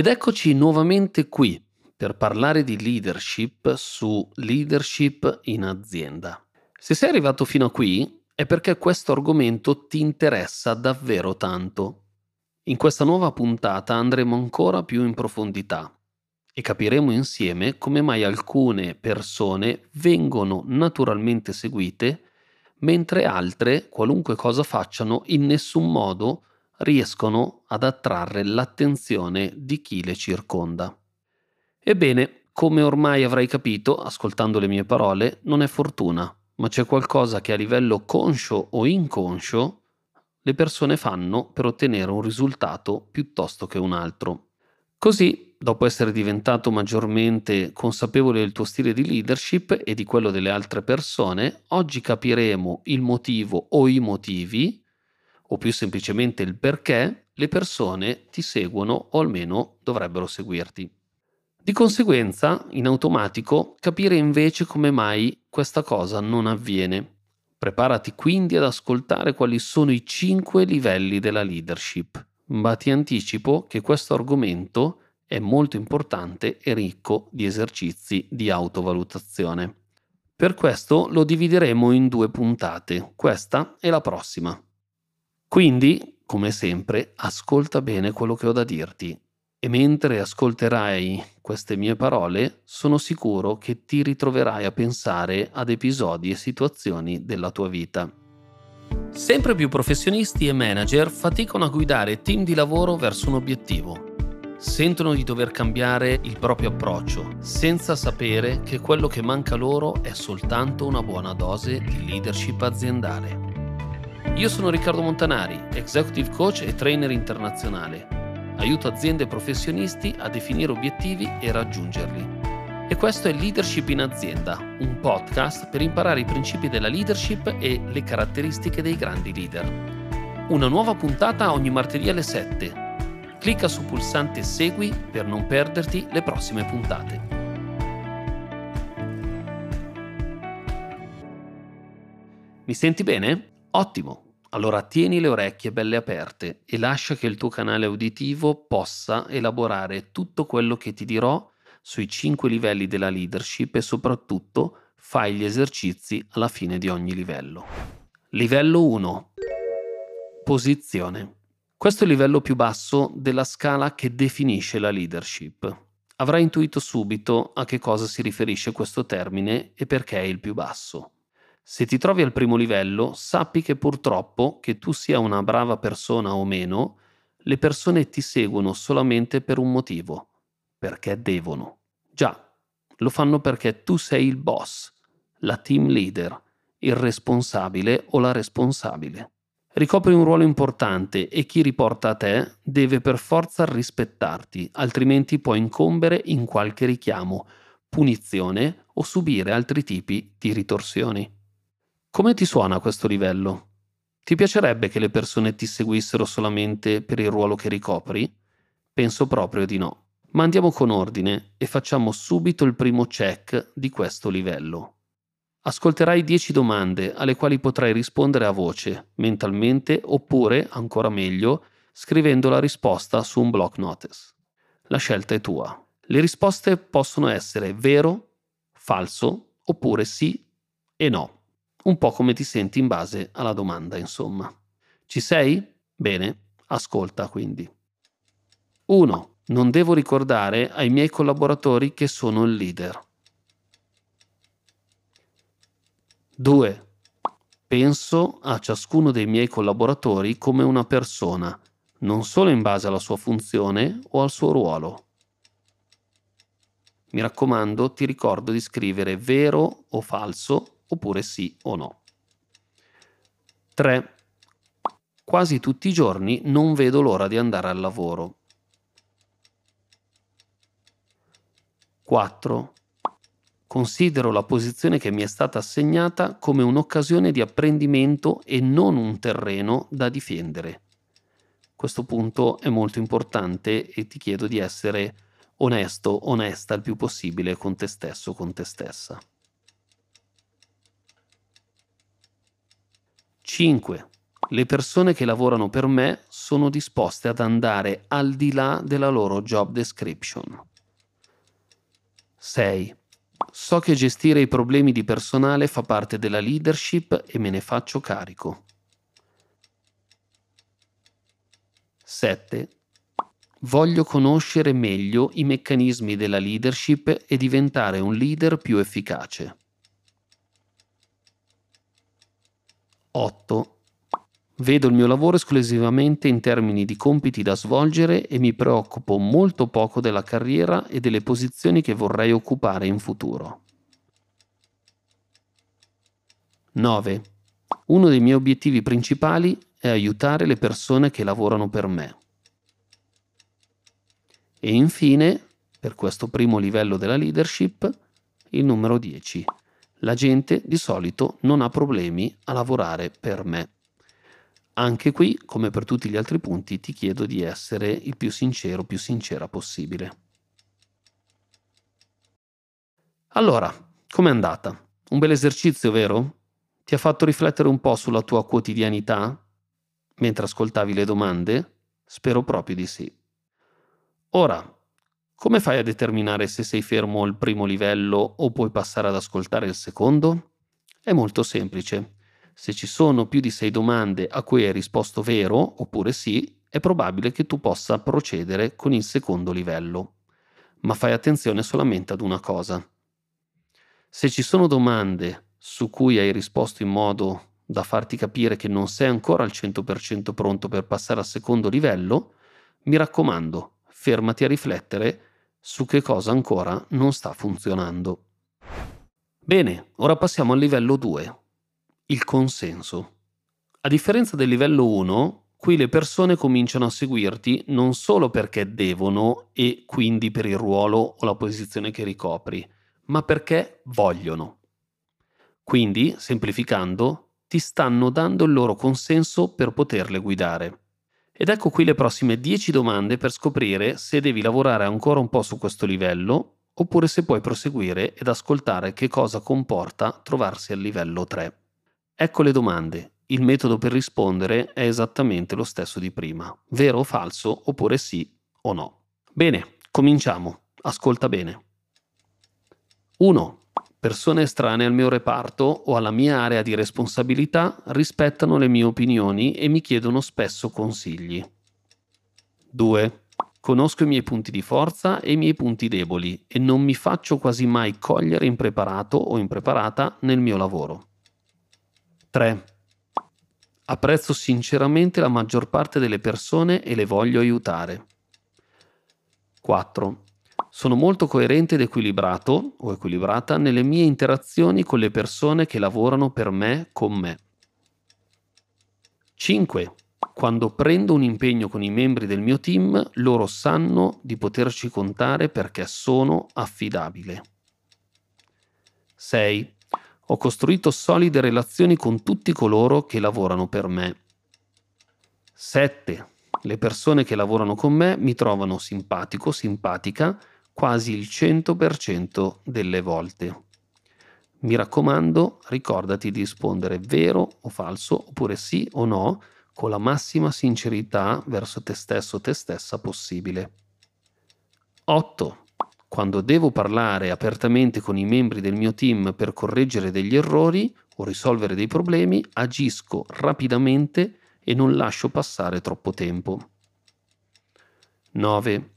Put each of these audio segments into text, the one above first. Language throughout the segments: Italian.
Ed eccoci nuovamente qui per parlare di leadership su leadership in azienda. Se sei arrivato fino a qui è perché questo argomento ti interessa davvero tanto. In questa nuova puntata andremo ancora più in profondità e capiremo insieme come mai alcune persone vengono naturalmente seguite mentre altre, qualunque cosa facciano, in nessun modo riescono ad attrarre l'attenzione di chi le circonda. Ebbene, come ormai avrai capito, ascoltando le mie parole, non è fortuna, ma c'è qualcosa che a livello conscio o inconscio le persone fanno per ottenere un risultato piuttosto che un altro. Così, dopo essere diventato maggiormente consapevole del tuo stile di leadership e di quello delle altre persone, oggi capiremo il motivo o i motivi o più semplicemente il perché le persone ti seguono o almeno dovrebbero seguirti. Di conseguenza, in automatico, capire invece come mai questa cosa non avviene. Preparati quindi ad ascoltare quali sono i cinque livelli della leadership, ma ti anticipo che questo argomento è molto importante e ricco di esercizi di autovalutazione. Per questo lo divideremo in due puntate, questa e la prossima. Quindi, come sempre, ascolta bene quello che ho da dirti e mentre ascolterai queste mie parole, sono sicuro che ti ritroverai a pensare ad episodi e situazioni della tua vita. Sempre più professionisti e manager faticano a guidare team di lavoro verso un obiettivo. Sentono di dover cambiare il proprio approccio, senza sapere che quello che manca loro è soltanto una buona dose di leadership aziendale. Io sono Riccardo Montanari, executive coach e trainer internazionale. Aiuto aziende e professionisti a definire obiettivi e raggiungerli. E questo è Leadership in azienda, un podcast per imparare i principi della leadership e le caratteristiche dei grandi leader. Una nuova puntata ogni martedì alle 7. Clicca sul pulsante Segui per non perderti le prossime puntate. Mi senti bene? Ottimo! Allora tieni le orecchie belle aperte e lascia che il tuo canale uditivo possa elaborare tutto quello che ti dirò sui cinque livelli della leadership e soprattutto fai gli esercizi alla fine di ogni livello. Livello 1. Posizione. Questo è il livello più basso della scala che definisce la leadership. Avrai intuito subito a che cosa si riferisce questo termine e perché è il più basso. Se ti trovi al primo livello, sappi che purtroppo, che tu sia una brava persona o meno, le persone ti seguono solamente per un motivo, perché devono. Già, lo fanno perché tu sei il boss, la team leader, il responsabile o la responsabile. Ricopri un ruolo importante e chi riporta a te deve per forza rispettarti, altrimenti può incombere in qualche richiamo, punizione o subire altri tipi di ritorsioni. Come ti suona questo livello? Ti piacerebbe che le persone ti seguissero solamente per il ruolo che ricopri? Penso proprio di no. Ma andiamo con ordine e facciamo subito il primo check di questo livello. Ascolterai 10 domande alle quali potrai rispondere a voce, mentalmente oppure, ancora meglio, scrivendo la risposta su un block notice. La scelta è tua. Le risposte possono essere vero, falso oppure sì e no un po' come ti senti in base alla domanda, insomma. Ci sei? Bene, ascolta quindi. 1. Non devo ricordare ai miei collaboratori che sono il leader. 2. Penso a ciascuno dei miei collaboratori come una persona, non solo in base alla sua funzione o al suo ruolo. Mi raccomando, ti ricordo di scrivere vero o falso oppure sì o no. 3. Quasi tutti i giorni non vedo l'ora di andare al lavoro. 4. Considero la posizione che mi è stata assegnata come un'occasione di apprendimento e non un terreno da difendere. Questo punto è molto importante e ti chiedo di essere onesto, onesta il più possibile con te stesso, con te stessa. 5. le persone che lavorano per me sono disposte ad andare al di là della loro job description. 6. So che gestire i problemi di personale fa parte della leadership e me ne faccio carico. 7. Voglio conoscere meglio i meccanismi della leadership e diventare un leader più efficace. 8. Vedo il mio lavoro esclusivamente in termini di compiti da svolgere e mi preoccupo molto poco della carriera e delle posizioni che vorrei occupare in futuro. 9. Uno dei miei obiettivi principali è aiutare le persone che lavorano per me. E infine, per questo primo livello della leadership, il numero 10. La gente di solito non ha problemi a lavorare per me. Anche qui, come per tutti gli altri punti, ti chiedo di essere il più sincero, più sincera possibile. Allora, com'è andata? Un bel esercizio, vero? Ti ha fatto riflettere un po' sulla tua quotidianità mentre ascoltavi le domande? Spero proprio di sì. Ora, come fai a determinare se sei fermo al primo livello o puoi passare ad ascoltare il secondo? È molto semplice. Se ci sono più di sei domande a cui hai risposto vero oppure sì, è probabile che tu possa procedere con il secondo livello. Ma fai attenzione solamente ad una cosa. Se ci sono domande su cui hai risposto in modo da farti capire che non sei ancora al 100% pronto per passare al secondo livello, mi raccomando, fermati a riflettere su che cosa ancora non sta funzionando. Bene, ora passiamo al livello 2, il consenso. A differenza del livello 1, qui le persone cominciano a seguirti non solo perché devono e quindi per il ruolo o la posizione che ricopri, ma perché vogliono. Quindi, semplificando, ti stanno dando il loro consenso per poterle guidare. Ed ecco qui le prossime 10 domande per scoprire se devi lavorare ancora un po' su questo livello oppure se puoi proseguire ed ascoltare che cosa comporta trovarsi al livello 3. Ecco le domande. Il metodo per rispondere è esattamente lo stesso di prima. Vero o falso, oppure sì o no. Bene, cominciamo. Ascolta bene. 1. Persone estranee al mio reparto o alla mia area di responsabilità rispettano le mie opinioni e mi chiedono spesso consigli. 2. Conosco i miei punti di forza e i miei punti deboli e non mi faccio quasi mai cogliere impreparato o impreparata nel mio lavoro. 3. Apprezzo sinceramente la maggior parte delle persone e le voglio aiutare. 4. Sono molto coerente ed equilibrato o equilibrata nelle mie interazioni con le persone che lavorano per me con me. 5. Quando prendo un impegno con i membri del mio team, loro sanno di poterci contare perché sono affidabile. 6. Ho costruito solide relazioni con tutti coloro che lavorano per me. 7. Le persone che lavorano con me mi trovano simpatico, simpatica, quasi il 100% delle volte. Mi raccomando, ricordati di rispondere vero o falso, oppure sì o no, con la massima sincerità verso te stesso o te stessa possibile. 8. Quando devo parlare apertamente con i membri del mio team per correggere degli errori o risolvere dei problemi, agisco rapidamente e non lascio passare troppo tempo. 9.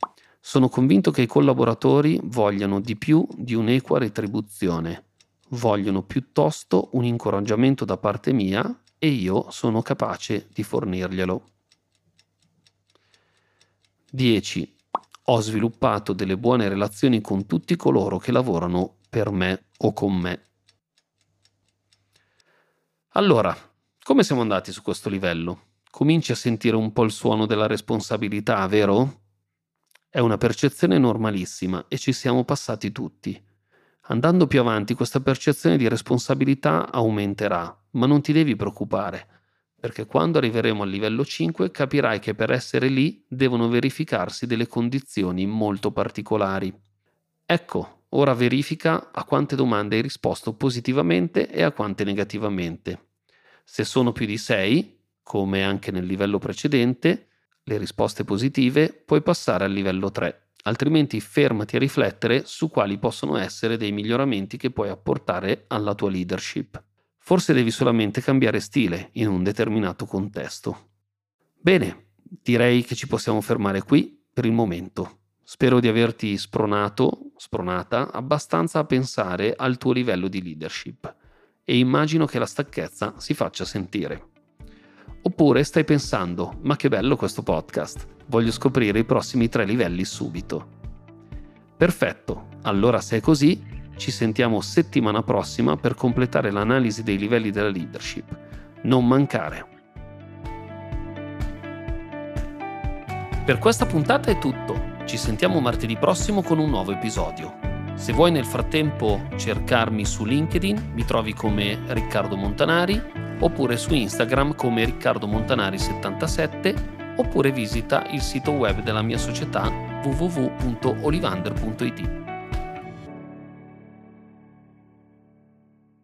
Sono convinto che i collaboratori vogliano di più di un'equa retribuzione. Vogliono piuttosto un incoraggiamento da parte mia e io sono capace di fornirglielo. 10 ho sviluppato delle buone relazioni con tutti coloro che lavorano per me o con me. Allora, come siamo andati su questo livello? Cominci a sentire un po' il suono della responsabilità, vero? È una percezione normalissima e ci siamo passati tutti. Andando più avanti questa percezione di responsabilità aumenterà, ma non ti devi preoccupare perché quando arriveremo al livello 5 capirai che per essere lì devono verificarsi delle condizioni molto particolari. Ecco, ora verifica a quante domande hai risposto positivamente e a quante negativamente. Se sono più di 6, come anche nel livello precedente, le risposte positive, puoi passare al livello 3, altrimenti fermati a riflettere su quali possono essere dei miglioramenti che puoi apportare alla tua leadership. Forse devi solamente cambiare stile in un determinato contesto. Bene, direi che ci possiamo fermare qui per il momento. Spero di averti spronato, spronata, abbastanza a pensare al tuo livello di leadership e immagino che la stanchezza si faccia sentire. Oppure stai pensando, ma che bello questo podcast, voglio scoprire i prossimi tre livelli subito. Perfetto, allora se è così, ci sentiamo settimana prossima per completare l'analisi dei livelli della leadership. Non mancare. Per questa puntata è tutto. Ci sentiamo martedì prossimo con un nuovo episodio. Se vuoi nel frattempo cercarmi su LinkedIn, mi trovi come Riccardo Montanari, oppure su Instagram come Riccardo Montanari77, oppure visita il sito web della mia società www.olivander.it.